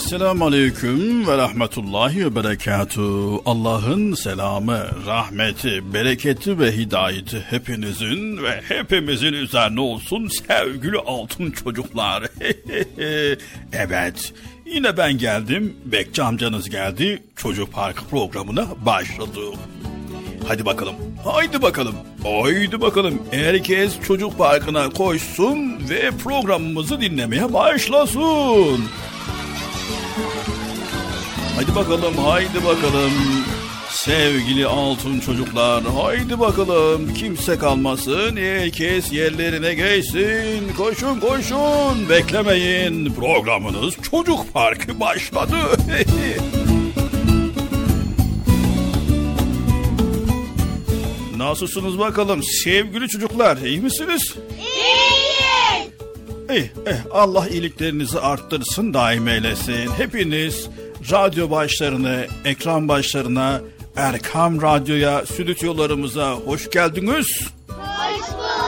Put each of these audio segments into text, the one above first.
Esselamu Aleyküm ve Rahmetullahi ve Berekatuhu. Allah'ın selamı, rahmeti, bereketi ve hidayeti hepinizin ve hepimizin üzerine olsun sevgili altın çocuklar. evet, yine ben geldim, Bekçi amcanız geldi, Çocuk Parkı programına başladık. Hadi bakalım. Haydi bakalım. Haydi bakalım. Herkes çocuk parkına koşsun ve programımızı dinlemeye başlasın. Haydi bakalım, haydi bakalım. Sevgili altın çocuklar, haydi bakalım. Kimse kalmasın, herkes yerlerine geçsin. Koşun koşun, beklemeyin. Programınız Çocuk Parkı başladı. Nasılsınız bakalım sevgili çocuklar, iyi misiniz? İyiyiz. İyi, eh, Allah iyiliklerinizi arttırsın, daim eylesin. Hepiniz radyo başlarına, ekran başlarına, Erkam Radyo'ya, stüdyolarımıza hoş geldiniz. Hoş bulduk.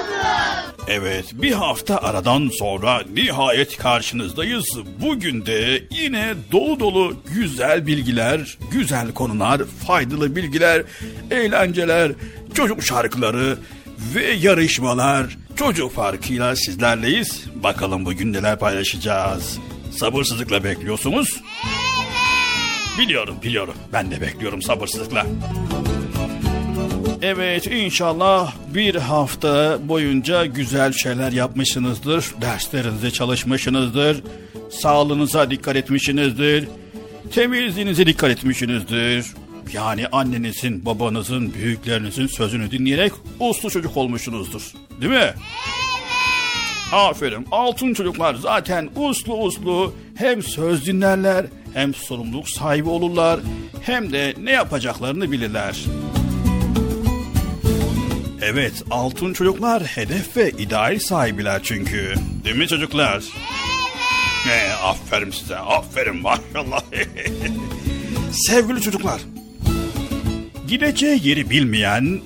Evet, bir hafta aradan sonra nihayet karşınızdayız. Bugün de yine dolu dolu güzel bilgiler, güzel konular, faydalı bilgiler, eğlenceler, çocuk şarkıları ve yarışmalar, çocuk farkıyla sizlerleyiz. Bakalım bugün neler paylaşacağız. Sabırsızlıkla bekliyorsunuz. Biliyorum, biliyorum. Ben de bekliyorum sabırsızlıkla. Evet inşallah bir hafta boyunca güzel şeyler yapmışsınızdır. Derslerinize çalışmışsınızdır. Sağlığınıza dikkat etmişsinizdir. Temizliğinize dikkat etmişsinizdir. Yani annenizin, babanızın, büyüklerinizin sözünü dinleyerek uslu çocuk olmuşsunuzdur. Değil mi? Evet. Aferin. Altın çocuklar zaten uslu uslu hem söz dinlerler hem sorumluluk sahibi olurlar hem de ne yapacaklarını bilirler. Evet, altın çocuklar hedef ve ideal sahibiler çünkü. Değil mi çocuklar? Evet. Ee, aferin size, aferin maşallah. Sevgili çocuklar, gideceği yeri bilmeyen,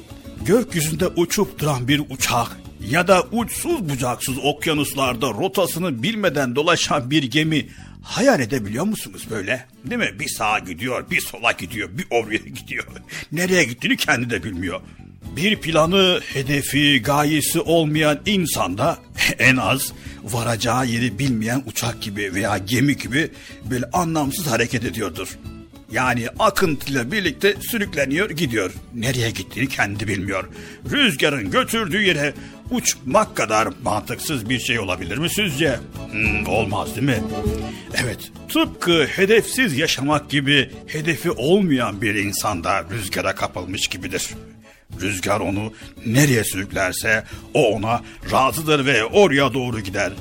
gökyüzünde uçup duran bir uçak ya da uçsuz bucaksız okyanuslarda rotasını bilmeden dolaşan bir gemi hayal edebiliyor musunuz böyle? Değil mi? Bir sağa gidiyor, bir sola gidiyor, bir oraya gidiyor. Nereye gittiğini kendi de bilmiyor bir planı, hedefi, gayesi olmayan insanda en az varacağı yeri bilmeyen uçak gibi veya gemi gibi böyle anlamsız hareket ediyordur. Yani akıntıyla birlikte sürükleniyor gidiyor. Nereye gittiğini kendi bilmiyor. Rüzgarın götürdüğü yere uçmak kadar mantıksız bir şey olabilir mi sizce? Hmm, olmaz değil mi? Evet, tıpkı hedefsiz yaşamak gibi hedefi olmayan bir insanda rüzgara kapılmış gibidir. Rüzgar onu nereye sürüklerse o ona razıdır ve oraya doğru gider.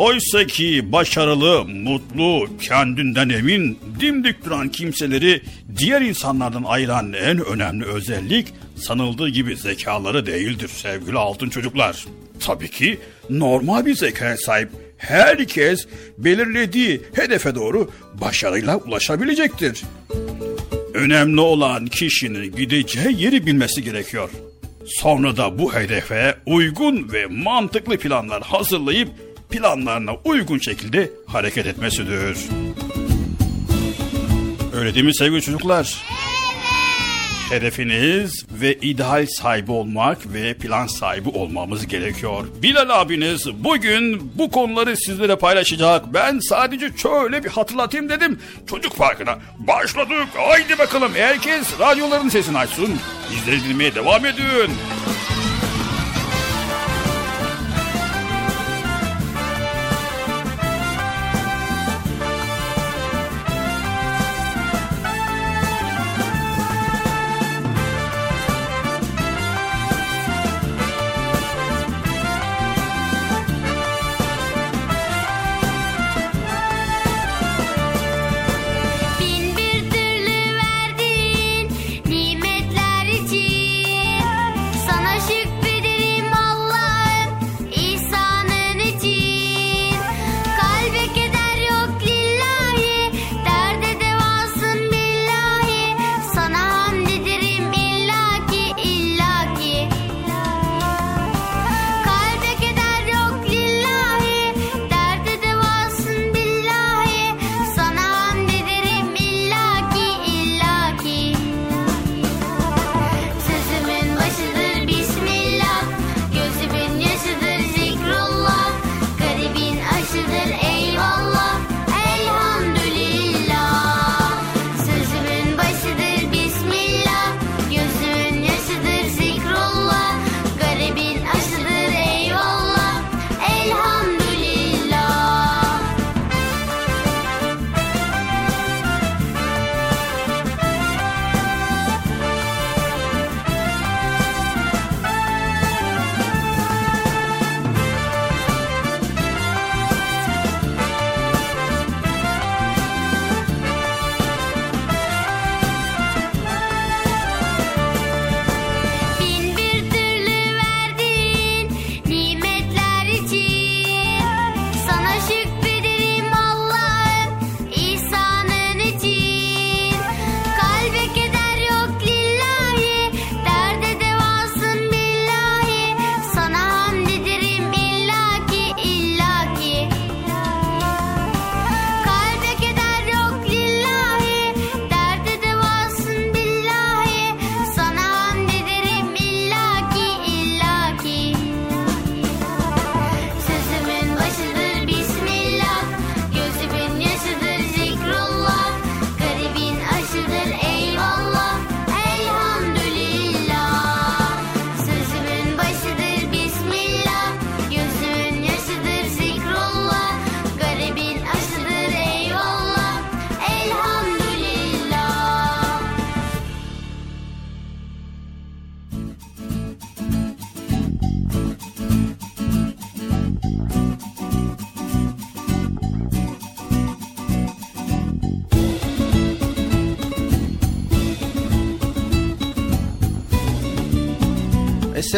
Oysa ki başarılı, mutlu, kendinden emin, dimdik duran kimseleri diğer insanlardan ayıran en önemli özellik sanıldığı gibi zekaları değildir sevgili altın çocuklar. Tabii ki normal bir zekaya sahip herkes belirlediği hedefe doğru başarıyla ulaşabilecektir. Önemli olan kişinin gideceği yeri bilmesi gerekiyor. Sonra da bu hedefe uygun ve mantıklı planlar hazırlayıp planlarına uygun şekilde hareket etmesidir. Öyle değil mi sevgili çocuklar? hedefiniz ve ideal sahibi olmak ve plan sahibi olmamız gerekiyor. Bilal abiniz bugün bu konuları sizlere paylaşacak. Ben sadece şöyle bir hatırlatayım dedim. Çocuk Parkı'na başladık. Haydi bakalım herkes radyoların sesini açsın. Bizleri dinlemeye devam edin.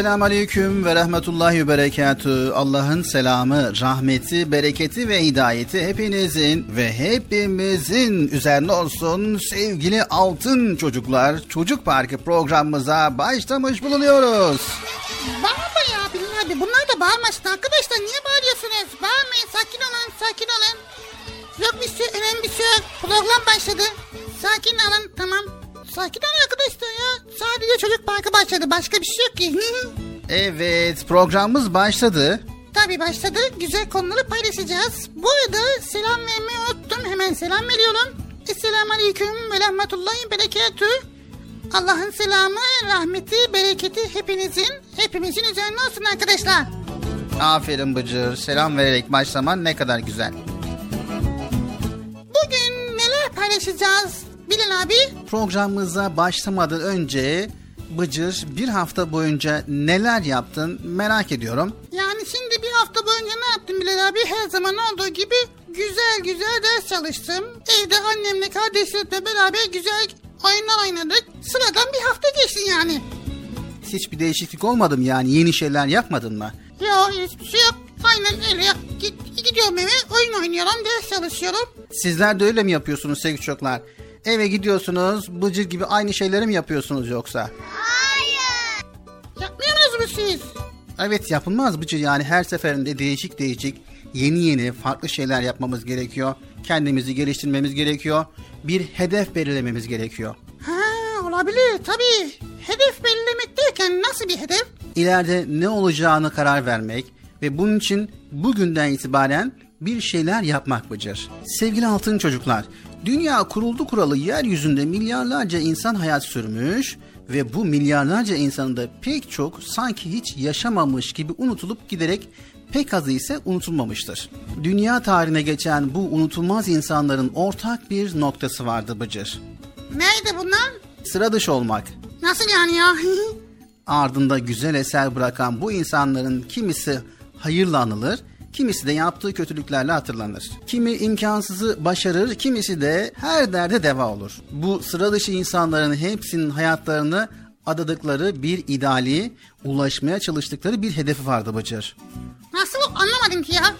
Esselamu Aleyküm ve Rahmetullahi ve Berekatü. Allah'ın selamı, rahmeti, bereketi ve hidayeti hepinizin ve hepimizin üzerine olsun sevgili altın çocuklar. Çocuk Parkı programımıza başlamış bulunuyoruz. Başladı. Başka bir şey yok ki. Evet programımız başladı. Tabii başladı. Güzel konuları paylaşacağız. Bu arada selam vermeyi unuttum. Hemen selam veriyorum. Esselamu Aleyküm ve Rahmetullahi Berekatü. Allah'ın selamı, rahmeti, bereketi hepinizin, hepimizin üzerine olsun arkadaşlar. Aferin Bıcır. Selam vererek başlaman ne kadar güzel. Bugün neler paylaşacağız Bilal abi? Programımıza başlamadan önce Bıcır bir hafta boyunca neler yaptın merak ediyorum. Yani şimdi bir hafta boyunca ne yaptım Bilal abi? Her zaman olduğu gibi güzel güzel ders çalıştım. Evde annemle kardeşlerimle beraber güzel oyunlar oynadık. Sıradan bir hafta geçti yani. Hiçbir değişiklik olmadı mı yani yeni şeyler yapmadın mı? Yok hiçbir şey yok. Aynen öyle. Git, gidiyorum eve oyun oynuyorum, ders çalışıyorum. Sizler de öyle mi yapıyorsunuz sevgili çocuklar? Eve gidiyorsunuz Bıcır gibi aynı şeyleri mi yapıyorsunuz yoksa? Yapmıyorsunuz mu siz? Evet yapılmaz Bıcır yani her seferinde değişik değişik yeni yeni farklı şeyler yapmamız gerekiyor. Kendimizi geliştirmemiz gerekiyor. Bir hedef belirlememiz gerekiyor. Ha olabilir tabii. Hedef belirlemek derken nasıl bir hedef? İleride ne olacağını karar vermek ve bunun için bugünden itibaren bir şeyler yapmak Bıcır. Sevgili altın çocuklar, dünya kuruldu kuralı yeryüzünde milyarlarca insan hayat sürmüş ve bu milyarlarca insanın da pek çok sanki hiç yaşamamış gibi unutulup giderek pek azı ise unutulmamıştır. Dünya tarihine geçen bu unutulmaz insanların ortak bir noktası vardı Bıcır. Neydi bunlar? Sıra dışı olmak. Nasıl yani ya? ardında güzel eser bırakan bu insanların kimisi hayırla anılır, kimisi de yaptığı kötülüklerle hatırlanır. Kimi imkansızı başarır, kimisi de her derde deva olur. Bu sıra dışı insanların hepsinin hayatlarını adadıkları bir ideali, ulaşmaya çalıştıkları bir hedefi vardı Bıcır. Nasıl anlamadım ki ya?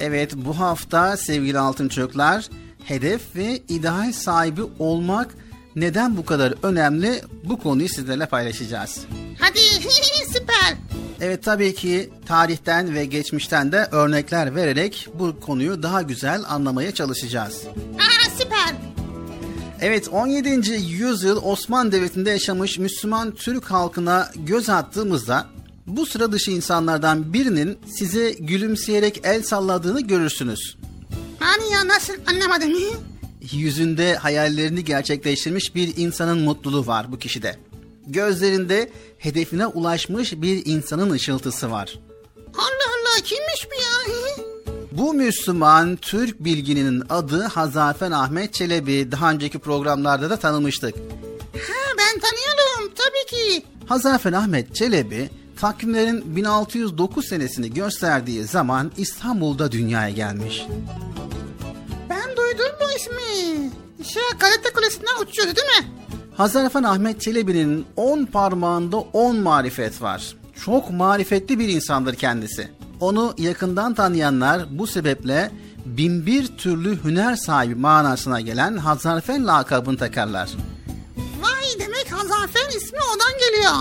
Evet bu hafta sevgili altın çocuklar hedef ve ideal sahibi olmak neden bu kadar önemli bu konuyu sizlerle paylaşacağız. Hadi süper. Evet tabii ki tarihten ve geçmişten de örnekler vererek bu konuyu daha güzel anlamaya çalışacağız. Aa süper. Evet 17. yüzyıl Osmanlı Devleti'nde yaşamış Müslüman Türk halkına göz attığımızda bu sıra dışı insanlardan birinin size gülümseyerek el salladığını görürsünüz. Hani ya nasıl anlamadım. Yüzünde hayallerini gerçekleştirmiş bir insanın mutluluğu var bu kişide. Gözlerinde hedefine ulaşmış bir insanın ışıltısı var. Allah Allah kimmiş bu ya? Bu Müslüman Türk bilgininin adı Hazafen Ahmet Çelebi. Daha önceki programlarda da tanımıştık. Ha ben tanıyorum tabii ki. Hazafen Ahmet Çelebi takvimlerin 1609 senesini gösterdiği zaman İstanbul'da dünyaya gelmiş. Ben duydum bu ismi. Şey Galata Kulesi'nden uçuyordu değil mi? Hazarfen Ahmet Çelebi'nin 10 parmağında 10 marifet var. Çok marifetli bir insandır kendisi. Onu yakından tanıyanlar bu sebeple binbir türlü hüner sahibi manasına gelen Hazarfen lakabını takarlar. Vay demek Hazarfen ismi odan geliyor.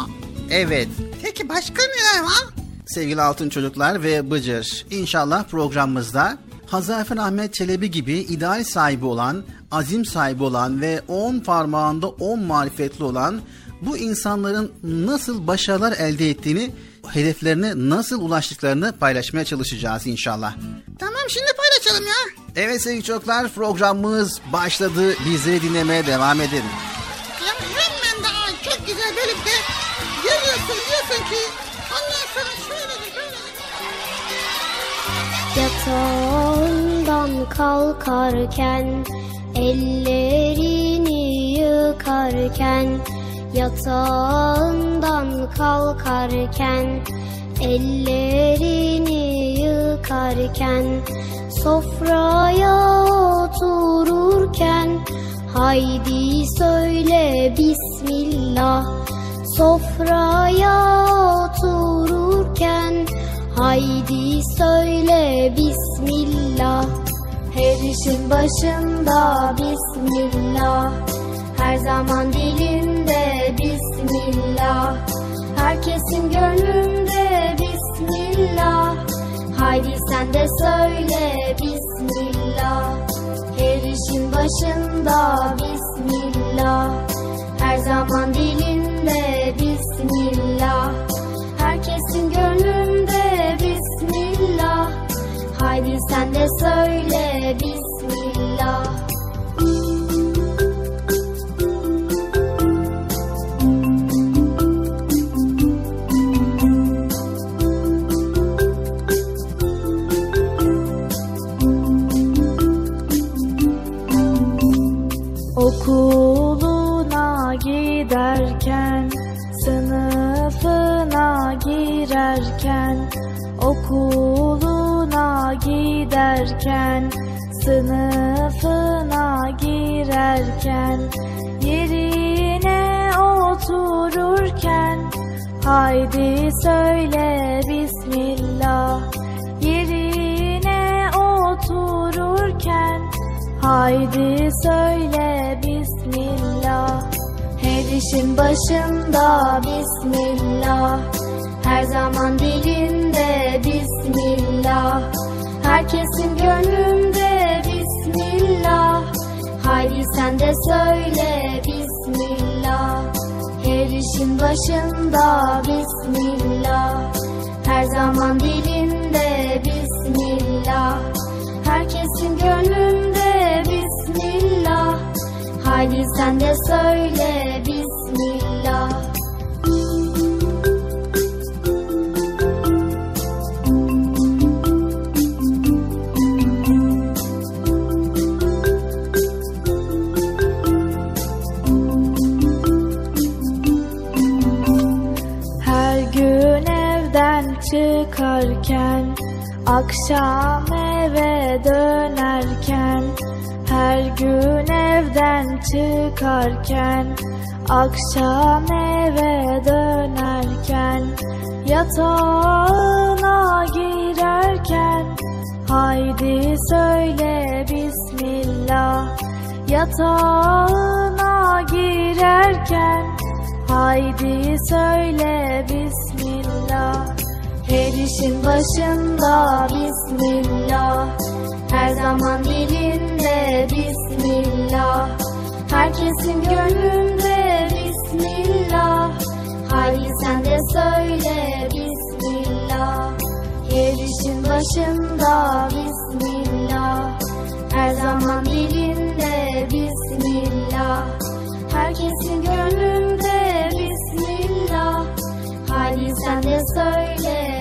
Evet, Peki başka neler var? sevgili altın çocuklar ve Bıcır. İnşallah programımızda Hazarfen Ahmet Çelebi gibi ideal sahibi olan, azim sahibi olan ve 10 parmağında 10 marifetli olan bu insanların nasıl başarılar elde ettiğini, hedeflerine nasıl ulaştıklarını paylaşmaya çalışacağız inşallah. Tamam şimdi paylaşalım ya. Evet sevgili çocuklar programımız başladı. Bizleri dinlemeye devam edin. Ya hemen daha çok güzel böyle bir de geliyorsun diyorsun ki ondan sonra şöyle. Yatağından kalkarken ellerini yıkarken yatağından kalkarken ellerini yıkarken sofraya otururken haydi söyle bismillah Sofraya Haydi söyle Bismillah. Her işin başında Bismillah. Her zaman dilinde Bismillah. Herkesin gönlünde Bismillah. Haydi sen de söyle Bismillah. Her işin başında Bismillah. Her zaman dilinde Bismillah. Herkesin gönlünde Haydi sen de söyle Bismillah giderken, sınıfına girerken, yerine otururken, haydi söyle Bismillah. Yerine otururken, Haydi söyle Bismillah Her işin başında Bismillah Her zaman dilinde Gönlünde Bismillah. Haydi sen de söyle Bismillah. Her işin başında Bismillah. Her zaman dilinde Bismillah. Herkesin gönlünde Bismillah. Haydi sen de söyle Akşam eve dönerken Her gün evden çıkarken Akşam eve dönerken Yatağına girerken Haydi söyle Bismillah. Yatağına girerken Haydi söyle Bismillah işin başında Bismillah. Her zaman dilinde Bismillah. Herkesin gönlünde Bismillah. Haydi sen de söyle Bismillah. Her işin başında Bismillah. Her zaman dilinde Bismillah. Herkesin gönlünde Bismillah. Haydi sen de söyle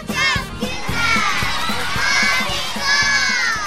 Çok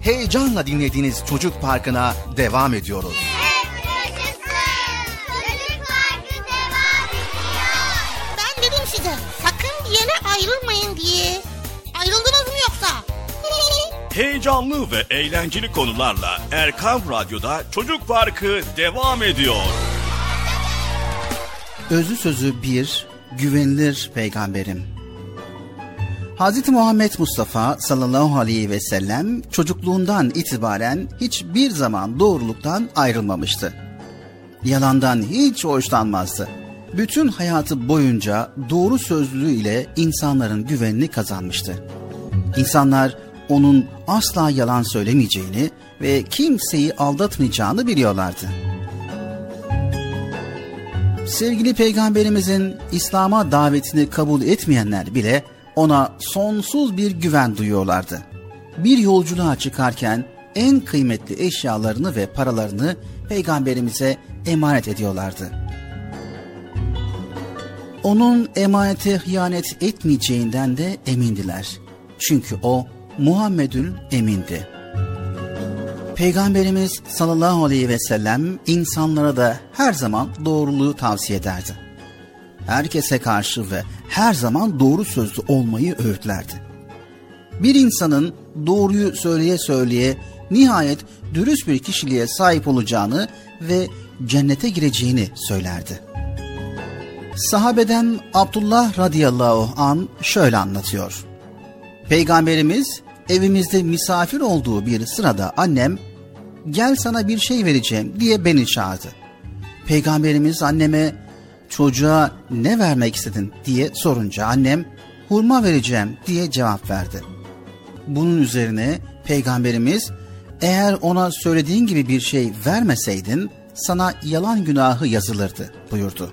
Heyecanla dinlediğiniz Çocuk Parkı'na devam ediyoruz. Çocuk Parkı devam ediyor. Ben dedim size sakın bir yere ayrılmayın diye. Ayrıldınız mı yoksa? Heyecanlı ve eğlenceli konularla Erkan Radyo'da Çocuk Parkı devam ediyor. Özü sözü bir, güvenilir peygamberim. Hz. Muhammed Mustafa sallallahu aleyhi ve sellem çocukluğundan itibaren hiçbir zaman doğruluktan ayrılmamıştı. Yalandan hiç hoşlanmazdı. Bütün hayatı boyunca doğru sözlülüğü ile insanların güvenini kazanmıştı. İnsanlar onun asla yalan söylemeyeceğini ve kimseyi aldatmayacağını biliyorlardı. Sevgili peygamberimizin İslam'a davetini kabul etmeyenler bile ona sonsuz bir güven duyuyorlardı. Bir yolculuğa çıkarken en kıymetli eşyalarını ve paralarını peygamberimize emanet ediyorlardı. Onun emanete hıyanet etmeyeceğinden de emindiler. Çünkü o Muhammedül Emin'di. Peygamberimiz sallallahu aleyhi ve sellem insanlara da her zaman doğruluğu tavsiye ederdi. Herkese karşı ve her zaman doğru sözlü olmayı öğütlerdi. Bir insanın doğruyu söyleye söyleye nihayet dürüst bir kişiliğe sahip olacağını ve cennete gireceğini söylerdi. Sahabeden Abdullah radıyallahu an şöyle anlatıyor. Peygamberimiz evimizde misafir olduğu bir sırada annem gel sana bir şey vereceğim diye beni çağırdı. Peygamberimiz anneme çocuğa ne vermek istedin diye sorunca annem hurma vereceğim diye cevap verdi. Bunun üzerine peygamberimiz eğer ona söylediğin gibi bir şey vermeseydin sana yalan günahı yazılırdı buyurdu.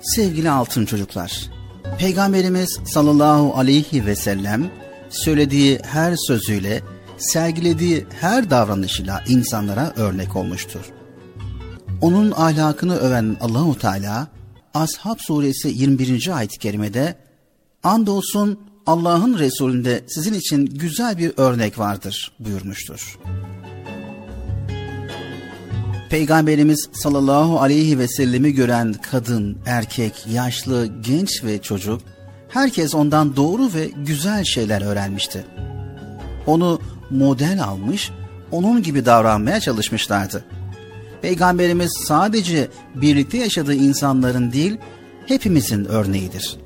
Sevgili altın çocuklar, Peygamberimiz sallallahu aleyhi ve sellem söylediği her sözüyle, sergilediği her davranışıyla insanlara örnek olmuştur. Onun ahlakını öven Allahu Teala Ashab suresi 21. ayet-i kerimede andolsun Allah'ın Resulünde sizin için güzel bir örnek vardır buyurmuştur. Peygamberimiz sallallahu aleyhi ve sellemi gören kadın, erkek, yaşlı, genç ve çocuk herkes ondan doğru ve güzel şeyler öğrenmişti. Onu model almış, onun gibi davranmaya çalışmışlardı. Peygamberimiz sadece birlikte yaşadığı insanların değil, hepimizin örneğidir.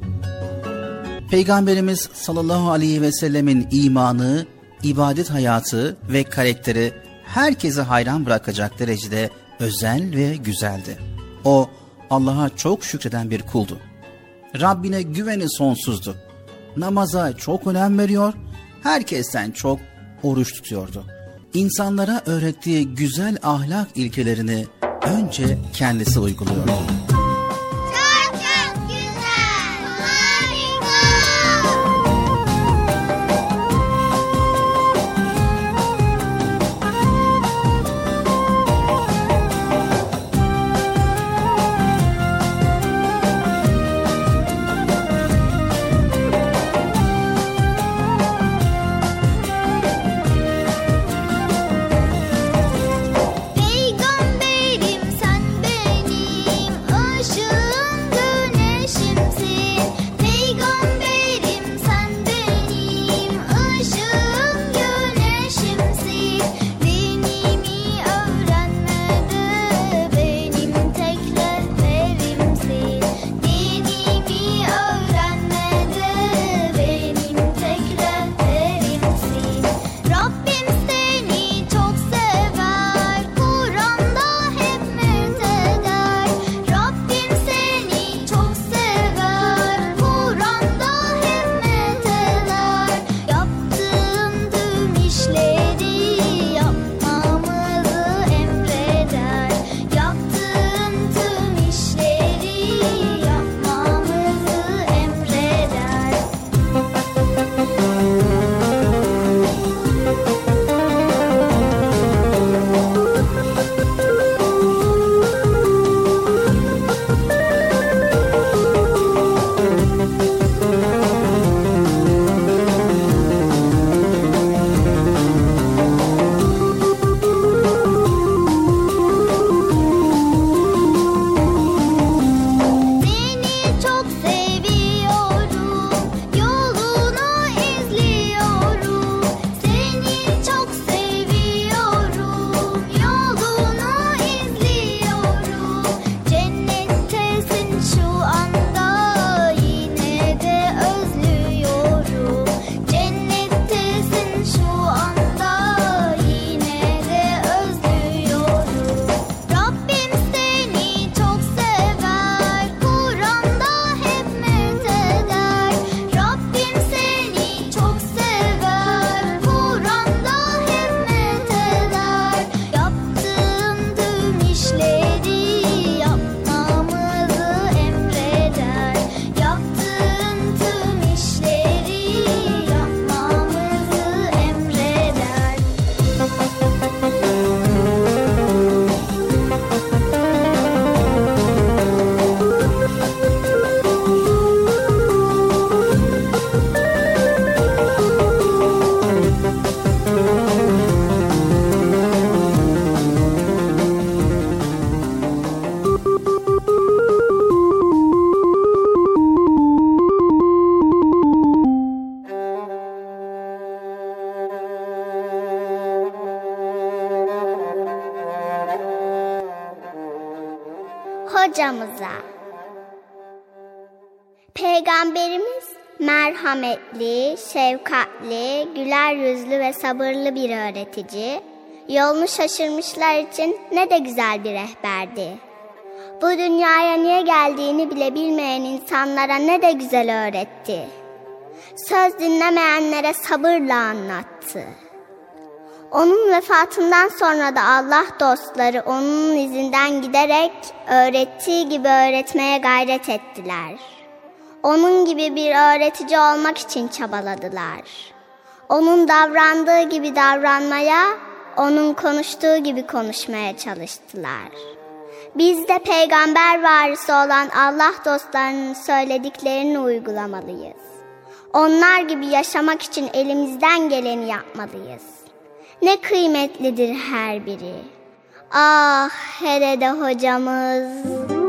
Peygamberimiz sallallahu aleyhi ve sellemin imanı, ibadet hayatı ve karakteri herkesi hayran bırakacak derecede özel ve güzeldi. O Allah'a çok şükreden bir kuldu. Rabbine güveni sonsuzdu. Namaza çok önem veriyor, herkesten çok oruç tutuyordu. İnsanlara öğrettiği güzel ahlak ilkelerini önce kendisi uyguluyordu. Sabırlı bir öğretici, yolunu şaşırmışlar için ne de güzel bir rehberdi. Bu dünyaya niye geldiğini bile bilmeyen insanlara ne de güzel öğretti. Söz dinlemeyenlere sabırla anlattı. Onun vefatından sonra da Allah dostları onun izinden giderek öğrettiği gibi öğretmeye gayret ettiler. Onun gibi bir öğretici olmak için çabaladılar. Onun davrandığı gibi davranmaya, onun konuştuğu gibi konuşmaya çalıştılar. Biz de peygamber varisi olan Allah dostlarının söylediklerini uygulamalıyız. Onlar gibi yaşamak için elimizden geleni yapmalıyız. Ne kıymetlidir her biri. Ah hele de hocamız.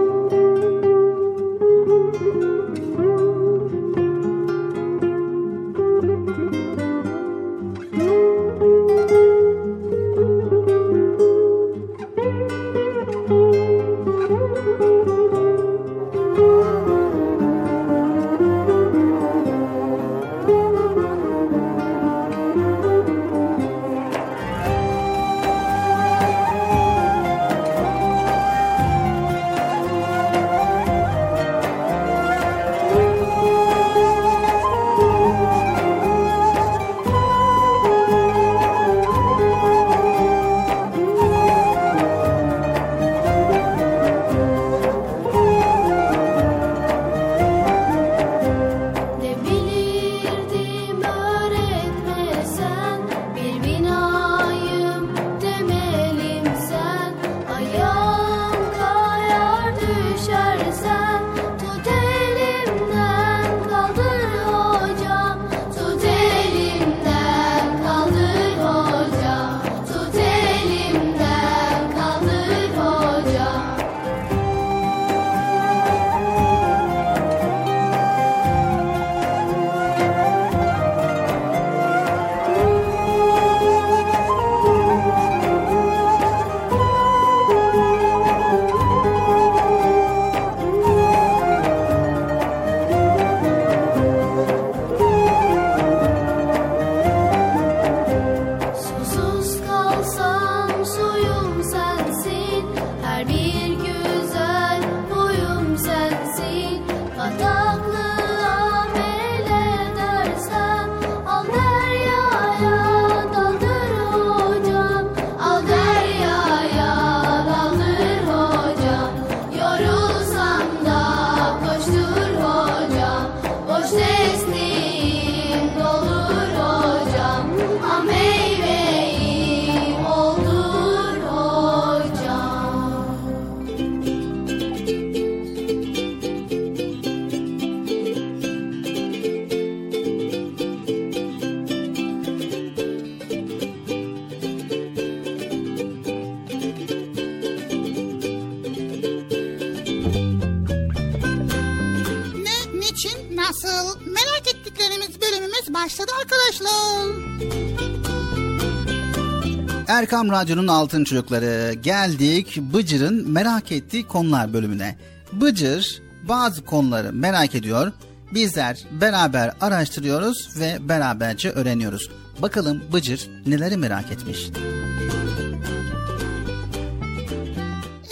Erkam Radyo'nun Altın Çocukları geldik Bıcır'ın merak ettiği konular bölümüne. Bıcır bazı konuları merak ediyor. Bizler beraber araştırıyoruz ve beraberce öğreniyoruz. Bakalım Bıcır neleri merak etmiş.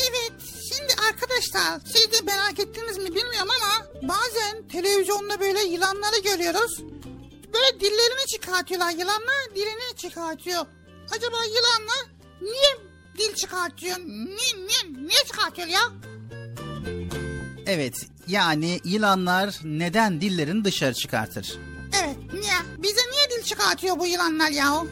Evet şimdi arkadaşlar siz de merak ettiniz mi bilmiyorum ama bazen televizyonda böyle yılanları görüyoruz. Böyle dillerini çıkartıyorlar yılanlar dilini çıkartıyor. Acaba yılanlar niye dil çıkartıyor? Niye, niye, niye çıkartıyor ya? Evet yani yılanlar neden dillerini dışarı çıkartır? Evet niye? Bize niye dil çıkartıyor bu yılanlar ya?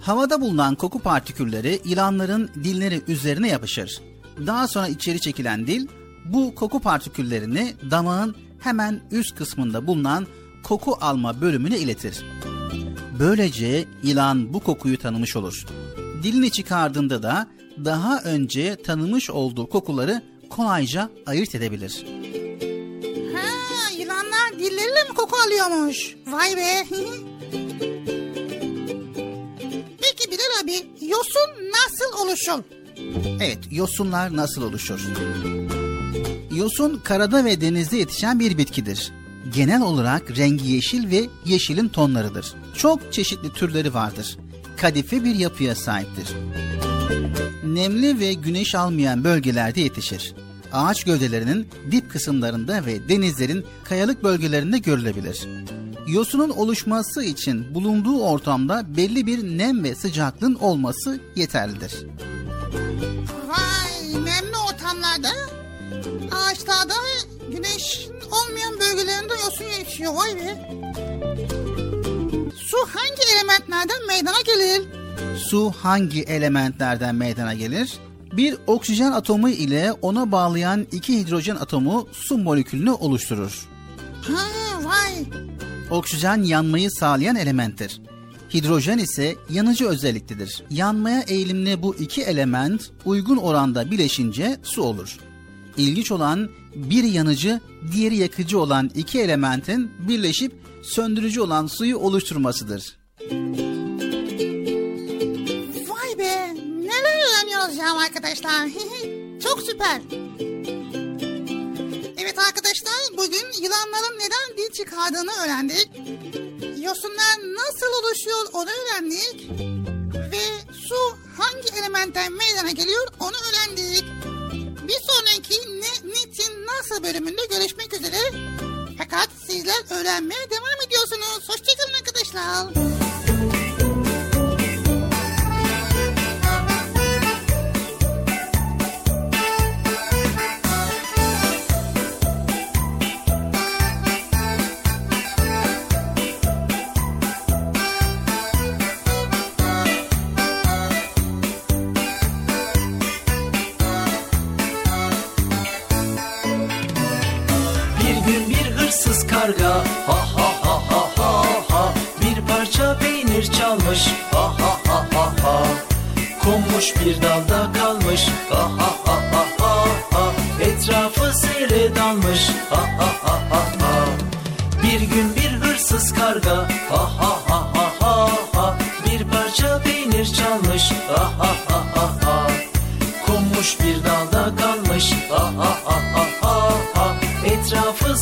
Havada bulunan koku partikülleri yılanların dilleri üzerine yapışır. Daha sonra içeri çekilen dil bu koku partiküllerini damağın hemen üst kısmında bulunan koku alma bölümüne iletir. Böylece yılan bu kokuyu tanımış olur. Dilini çıkardığında da daha önce tanımış olduğu kokuları kolayca ayırt edebilir. Ha, yılanlar dilleriyle mi koku alıyormuş? Vay be. Peki Bilal abi yosun nasıl oluşur? Evet, yosunlar nasıl oluşur? Yosun karada ve denizde yetişen bir bitkidir. Genel olarak rengi yeşil ve yeşilin tonlarıdır. Çok çeşitli türleri vardır. Kadife bir yapıya sahiptir. Nemli ve güneş almayan bölgelerde yetişir. Ağaç gövdelerinin dip kısımlarında ve denizlerin kayalık bölgelerinde görülebilir. Yosunun oluşması için bulunduğu ortamda belli bir nem ve sıcaklığın olması yeterlidir. Vay nemli ortamlarda ağaçlarda güneş olmayan bölgelerinde yosun yetişiyor vay be. Su hangi elementlerden meydana gelir? Su hangi elementlerden meydana gelir? Bir oksijen atomu ile ona bağlayan iki hidrojen atomu su molekülünü oluşturur. Ha vay. Oksijen yanmayı sağlayan elementtir. Hidrojen ise yanıcı özelliklidir. Yanmaya eğilimli bu iki element uygun oranda bileşince su olur. İlginç olan bir yanıcı, diğeri yakıcı olan iki elementin birleşip söndürücü olan suyu oluşturmasıdır. Vay be neler öğreniyoruz ya arkadaşlar. Çok süper. Evet arkadaşlar bugün yılanların neden dil çıkardığını öğrendik. Yosunlar nasıl oluşuyor onu öğrendik. Ve su hangi elementten meydana geliyor onu öğrendik. Bir sonraki ne, niçin, nasıl bölümünde görüşmek üzere. Fakat sizler öğrenmeye devam ediyorsunuz. Hoşçakalın arkadaşlar. Karga ha ha ha ha ha ha Bir parça peynir çalmış ha ha ha ha ha Konmuş bir dalda kalmış ha ha ha ha ha ha Etrafı seyre dalmış ha ha ha ha ha Bir gün bir hırsız karga ha ha ha ha ha ha Bir parça peynir çalmış ha ha ha ha ha Konmuş bir dalda kalmış ha ha ha ha ha Etrafı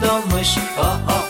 dalmış. Ha ha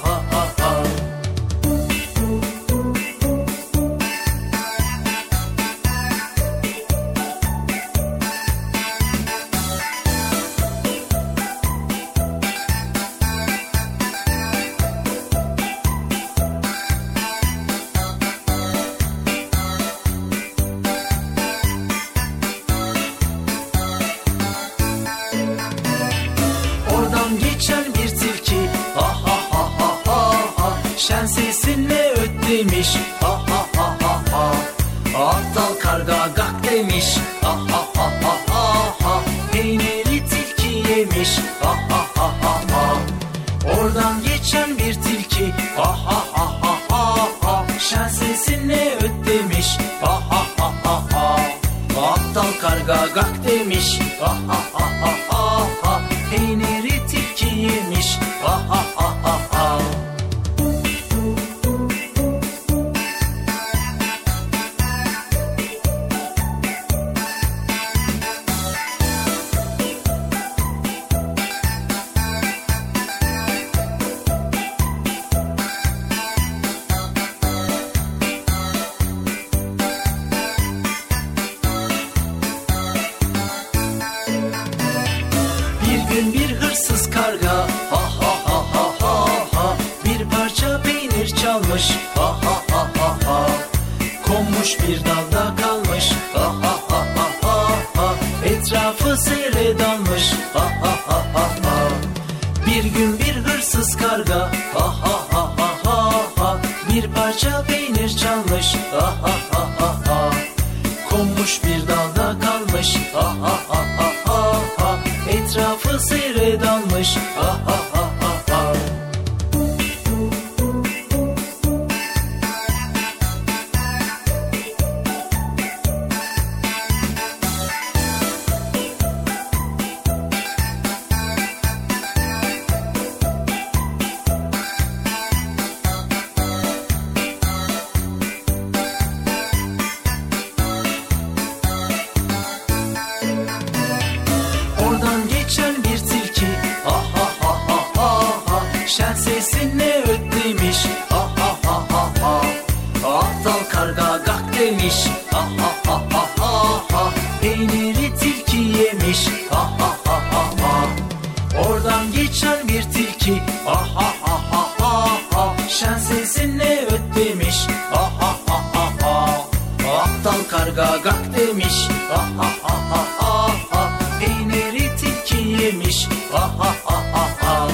Aptal karga gak demiş. Ha ha ha ha ha ha. Peyniri tilki yemiş. Ha ha ha ha.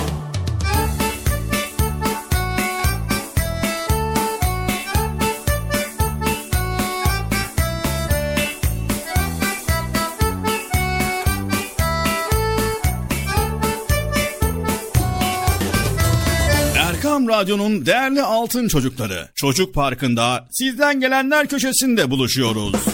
Erkam Radyo'nun değerli altın çocukları. Çocuk Parkı'nda sizden gelenler köşesinde buluşuyoruz.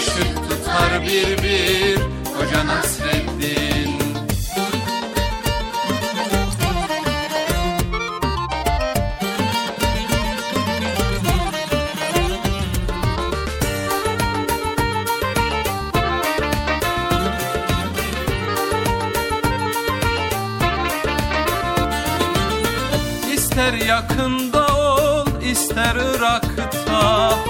Şut tutar bir bir Hoca Nasreddin. İster yakında ol ister Irak'ta.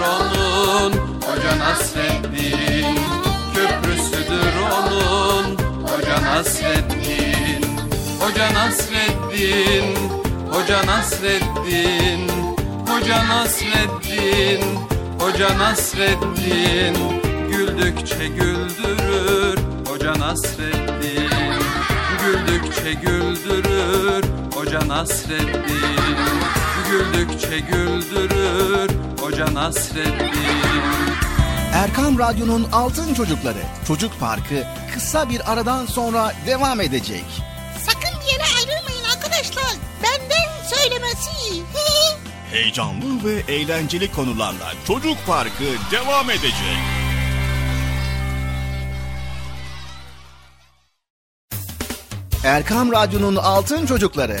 onun Hoca Nasreddin. Köprüsüdür onun Hoca Nasreddin. Hoca Nasreddin Hoca Nasreddin. Hoca Nasreddin Hoca Nasreddin. Güldükçe güldürür Hoca Nasreddin. Güldükçe güldürür Hoca Nasreddin Güldükçe güldürür Hoca Nasreddin Erkam Radyo'nun Altın Çocukları Çocuk Parkı kısa bir aradan sonra devam edecek. Sakın bir yere ayrılmayın arkadaşlar. Benden söylemesi. Heyecanlı ve eğlenceli konularla Çocuk Parkı devam edecek. Erkam Radyo'nun Altın Çocukları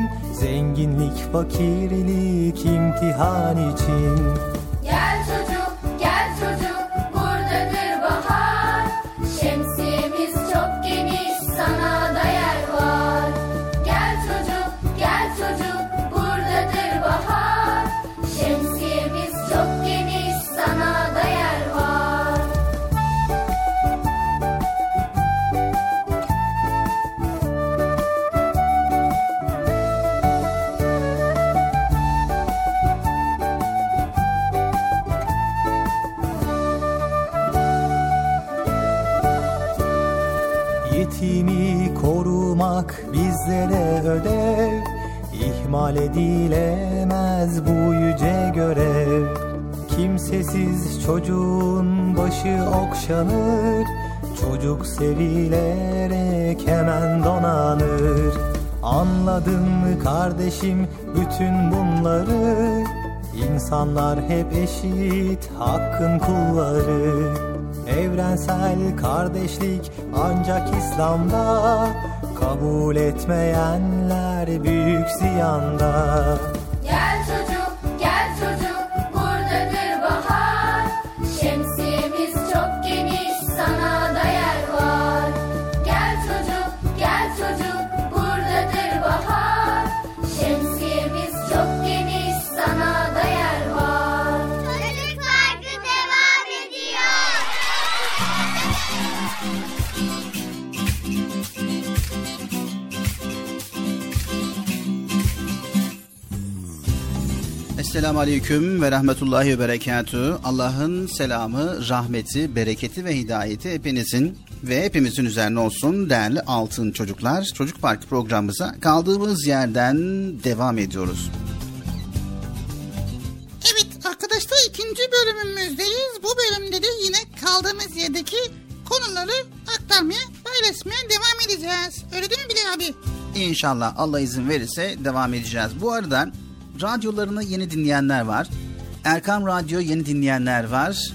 zenginlik fakirlik imtihan için edilemez bu yüce görev Kimsesiz çocuğun başı okşanır Çocuk sevilerek hemen donanır. Anladın mı kardeşim bütün bunları İnsanlar hep eşit hakkın kulları. Evrensel kardeşlik ancak İslam'da Kabul etmeyenler büyük ziyanda Gel çocuk, gel çocuk, buradadır bahar. Şemsiyemiz çok geniş, sana da yer var. Gel çocuk, gel çocuk, buradadır bahar. Şemsiyemiz çok geniş, sana da yer var. Çocuk Parkı devam ediyor. Esselamu Aleyküm ve Rahmetullahi ve Berekatü. Allah'ın selamı, rahmeti, bereketi ve hidayeti hepinizin ve hepimizin üzerine olsun değerli altın çocuklar. Çocuk Parkı programımıza kaldığımız yerden devam ediyoruz. Evet arkadaşlar ikinci bölümümüzdeyiz. Bu bölümde de yine kaldığımız yerdeki konuları aktarmaya, paylaşmaya devam edeceğiz. Öyle değil mi Bilal abi? İnşallah Allah izin verirse devam edeceğiz. Bu arada radyolarını yeni dinleyenler var. Erkam Radyo yeni dinleyenler var.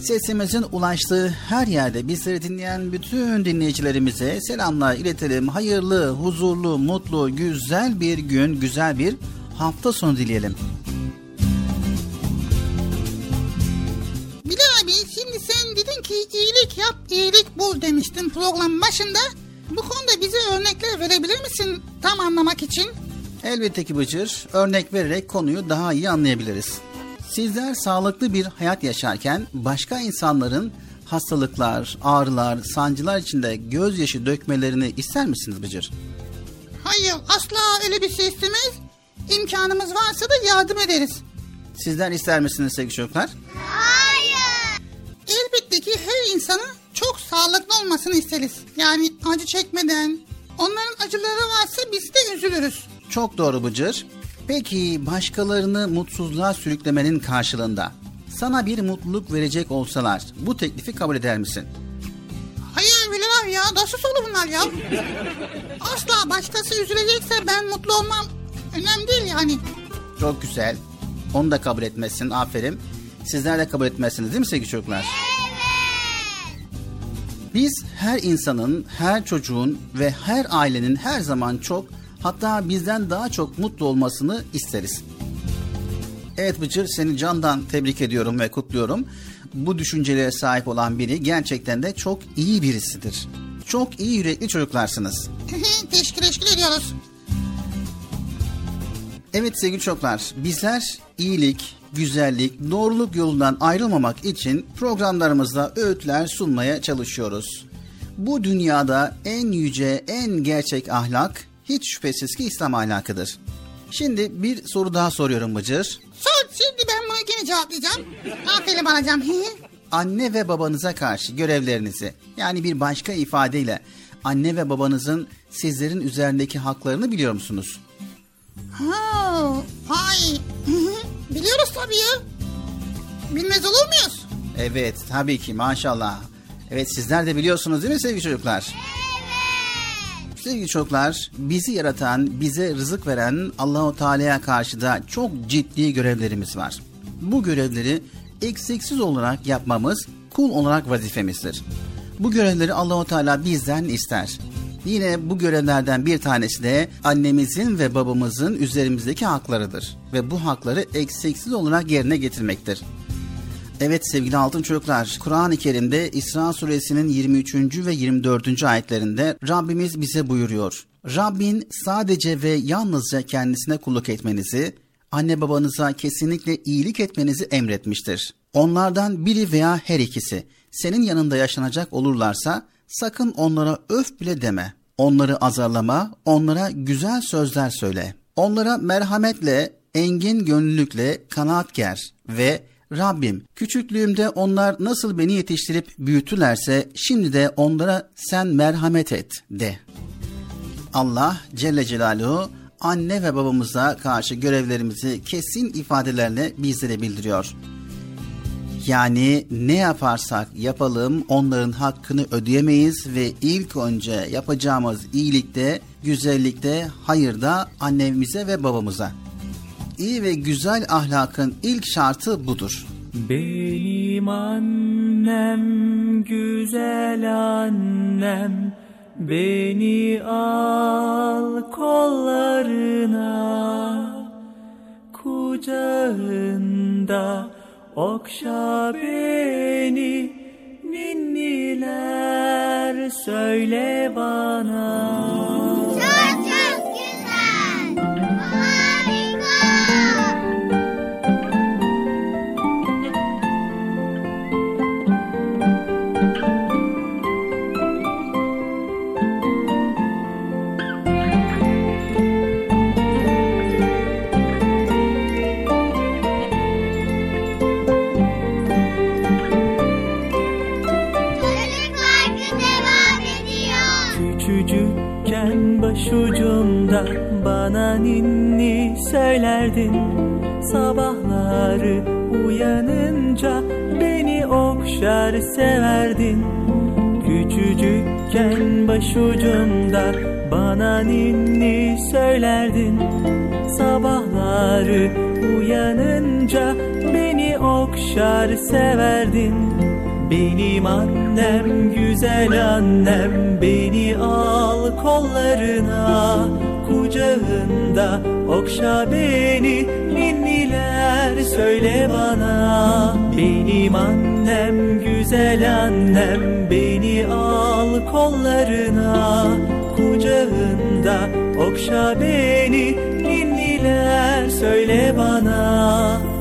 Sesimizin ulaştığı her yerde bizleri dinleyen bütün dinleyicilerimize selamlar iletelim. Hayırlı, huzurlu, mutlu, güzel bir gün, güzel bir hafta sonu dileyelim. Bilal abi şimdi sen dedin ki iyilik yap, iyilik bul demiştin program başında. Bu konuda bize örnekler verebilir misin tam anlamak için? Elbette ki Bıcır, örnek vererek konuyu daha iyi anlayabiliriz. Sizler sağlıklı bir hayat yaşarken başka insanların hastalıklar, ağrılar, sancılar içinde gözyaşı dökmelerini ister misiniz Bıcır? Hayır asla öyle bir şey istemeyiz. İmkanımız varsa da yardım ederiz. Sizler ister misiniz sevgili çocuklar? Elbette ki her insanın çok sağlıklı olmasını isteriz. Yani acı çekmeden, onların acıları varsa biz de üzülürüz. Çok doğru Bıcır. Peki başkalarını mutsuzluğa sürüklemenin karşılığında sana bir mutluluk verecek olsalar bu teklifi kabul eder misin? Hayır abi ya nasıl olur bunlar ya? Asla başkası üzülecekse ben mutlu olmam. Önemli değil yani. Çok güzel. Onu da kabul etmezsin. Aferin. Sizler de kabul etmezsiniz değil mi sevgili çocuklar? Biz her insanın, her çocuğun ve her ailenin her zaman çok hatta bizden daha çok mutlu olmasını isteriz. Evet Bıcır seni candan tebrik ediyorum ve kutluyorum. Bu düşüncelere sahip olan biri gerçekten de çok iyi birisidir. Çok iyi yürekli çocuklarsınız. teşekkür teşekkür ediyoruz. Evet sevgili çocuklar, bizler iyilik, güzellik, doğruluk yolundan ayrılmamak için programlarımızda öğütler sunmaya çalışıyoruz. Bu dünyada en yüce, en gerçek ahlak hiç şüphesiz ki İslam ahlakıdır. Şimdi bir soru daha soruyorum Bıcır. Sor şimdi ben bunu yine cevaplayacağım. Aferin anacığım. Anne ve babanıza karşı görevlerinizi yani bir başka ifadeyle anne ve babanızın sizlerin üzerindeki haklarını biliyor musunuz? ha, hay. Biliyoruz tabii ya. Bilmez olur muyuz? Evet tabii ki maşallah. Evet sizler de biliyorsunuz değil mi sevgili çocuklar? Sevgili çocuklar, bizi yaratan, bize rızık veren Allahu Teala'ya karşı da çok ciddi görevlerimiz var. Bu görevleri eksiksiz olarak yapmamız kul olarak vazifemizdir. Bu görevleri Allahu Teala bizden ister. Yine bu görevlerden bir tanesi de annemizin ve babamızın üzerimizdeki haklarıdır ve bu hakları eksiksiz olarak yerine getirmektir. Evet sevgili altın çocuklar, Kur'an-ı Kerim'de İsra suresinin 23. ve 24. ayetlerinde Rabbimiz bize buyuruyor. Rabbin sadece ve yalnızca kendisine kulluk etmenizi, anne babanıza kesinlikle iyilik etmenizi emretmiştir. Onlardan biri veya her ikisi senin yanında yaşanacak olurlarsa sakın onlara öf bile deme. Onları azarlama, onlara güzel sözler söyle. Onlara merhametle, engin gönüllülükle kanaat ger ve Rabbim küçüklüğümde onlar nasıl beni yetiştirip büyütülerse şimdi de onlara sen merhamet et de. Allah Celle Celaluhu anne ve babamıza karşı görevlerimizi kesin ifadelerle bizlere bildiriyor. Yani ne yaparsak yapalım onların hakkını ödeyemeyiz ve ilk önce yapacağımız iyilikte, güzellikte, hayırda annemize ve babamıza. İyi ve güzel ahlakın ilk şartı budur. Benim annem güzel annem Beni al kollarına Kucağında okşa beni Ninniler söyle bana Çok çok güzel. Harika. Başucumda bana ninni söylerdin. Sabahları uyanınca beni okşar severdin. Küçücükken başucumda bana ninni söylerdin. Sabahları uyanınca beni okşar severdin. Benim annem güzel annem beni al kollarına kucağında. Okşa beni ninniler söyle bana. Benim annem güzel annem beni al kollarına. Kucağında okşa beni ninniler söyle bana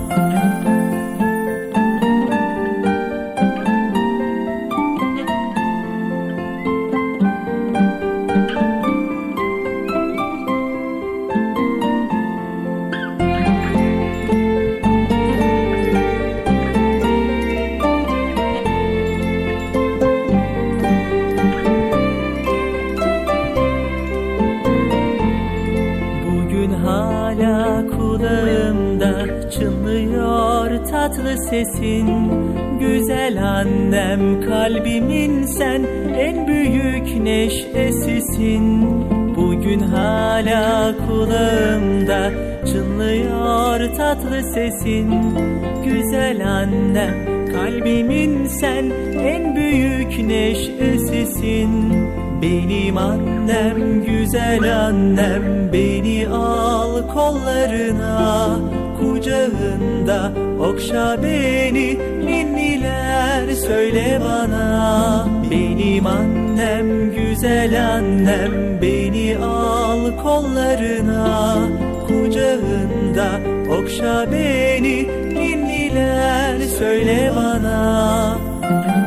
sesin Güzel annem kalbimin sen en büyük neşesisin. Bugün hala kulağımda çınlıyor tatlı sesin. Güzel annem kalbimin sen en büyük neşesisin. Benim annem güzel annem beni al kollarına kucağında okşa beni ninniler söyle bana. Benim annem güzel annem beni al kollarına. Kucağında okşa beni ninniler söyle bana. Benim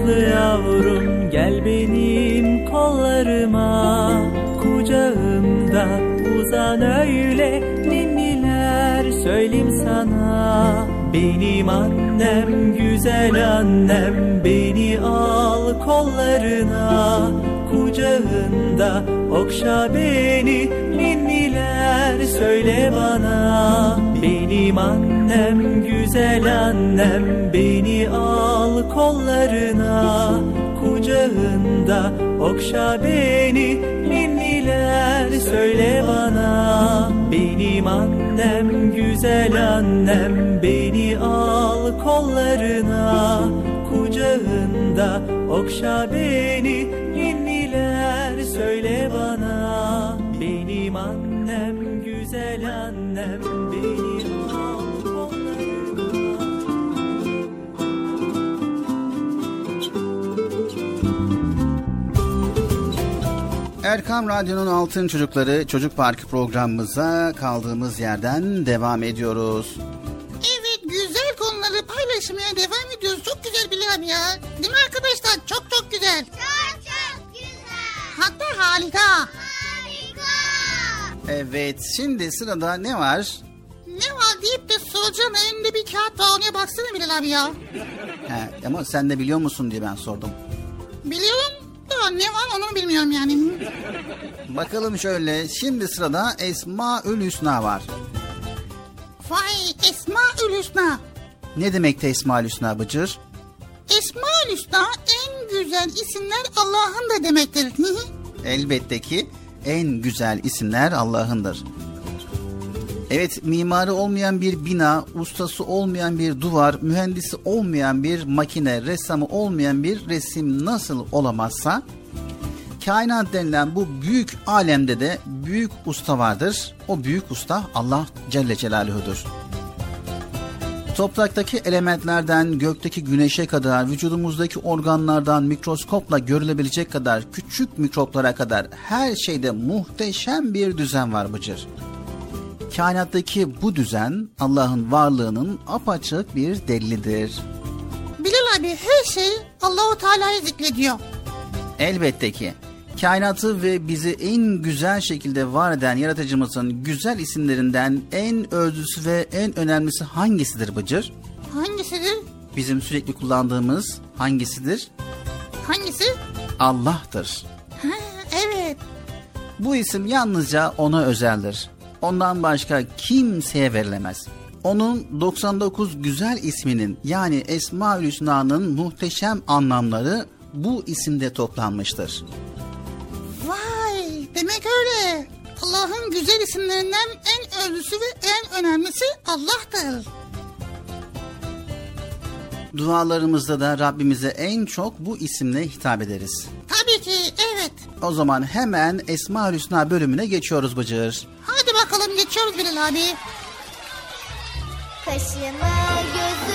tatlı yavrum gel benim kollarıma. Kucağımda uzan öyle ninniler söyleyeyim sana. Benim annem güzel annem Beni al kollarına. Kucağında okşa beni Ninniler söyle bana. Benim annem güzel annem Beni kollarına Kucağında okşa beni. Ninniler söyle bana Benim annem güzel annem Beni al kollarına. Kucağında okşa beni Ninniler söyle bana. Benim annem güzel annem Beni al Erkam Radyo'nun Altın Çocukları Çocuk Parkı programımıza kaldığımız yerden devam ediyoruz. Evet güzel konuları paylaşmaya devam ediyoruz. Çok güzel Bilal ya. Değil mi arkadaşlar? Çok çok güzel. Çok çok güzel. Hatta harika. Harika. Evet şimdi sırada ne var? Ne var deyip de soracağım önünde bir kağıt var ona baksana Bilal abi ya. He, ama sen de biliyor musun diye ben sordum. Biliyorum da ne var onu bilmiyorum yani. Bakalım şöyle şimdi sırada Esmaül Hüsna var. Vay Esmaül Hüsna. Ne demekti Esmaül Hüsna Bıcır? Esmaül Hüsna en güzel isimler Allah'ın da demektir. Elbette ki en güzel isimler Allah'ındır. Evet mimarı olmayan bir bina, ustası olmayan bir duvar, mühendisi olmayan bir makine, ressamı olmayan bir resim nasıl olamazsa kainat denilen bu büyük alemde de büyük usta vardır. O büyük usta Allah Celle Celaluhu'dur. Topraktaki elementlerden gökteki güneşe kadar, vücudumuzdaki organlardan mikroskopla görülebilecek kadar küçük mikroplara kadar her şeyde muhteşem bir düzen var Bıcır. Kainattaki bu düzen Allah'ın varlığının apaçık bir delilidir. Bilal abi her şey Allahu Teala'yı zikrediyor. Elbette ki kainatı ve bizi en güzel şekilde var eden yaratıcımızın güzel isimlerinden en özlüsü ve en önemlisi hangisidir Bıcır? Hangisidir? Bizim sürekli kullandığımız hangisidir? Hangisi? Allah'tır. Ha, evet. Bu isim yalnızca ona özeldir. Ondan başka kimseye verilemez. Onun 99 güzel isminin yani Esma-ül Hüsna'nın muhteşem anlamları bu isimde toplanmıştır. Vay demek öyle. Allah'ın güzel isimlerinden en özlüsü ve en önemlisi Allah'tır. Dualarımızda da Rabbimize en çok bu isimle hitap ederiz. Tabii ki evet. O zaman hemen Esma-ül Hüsna bölümüne geçiyoruz Bıcır. Hadi bakalım geçiyoruz Bilal abi. Kaşımı gözümü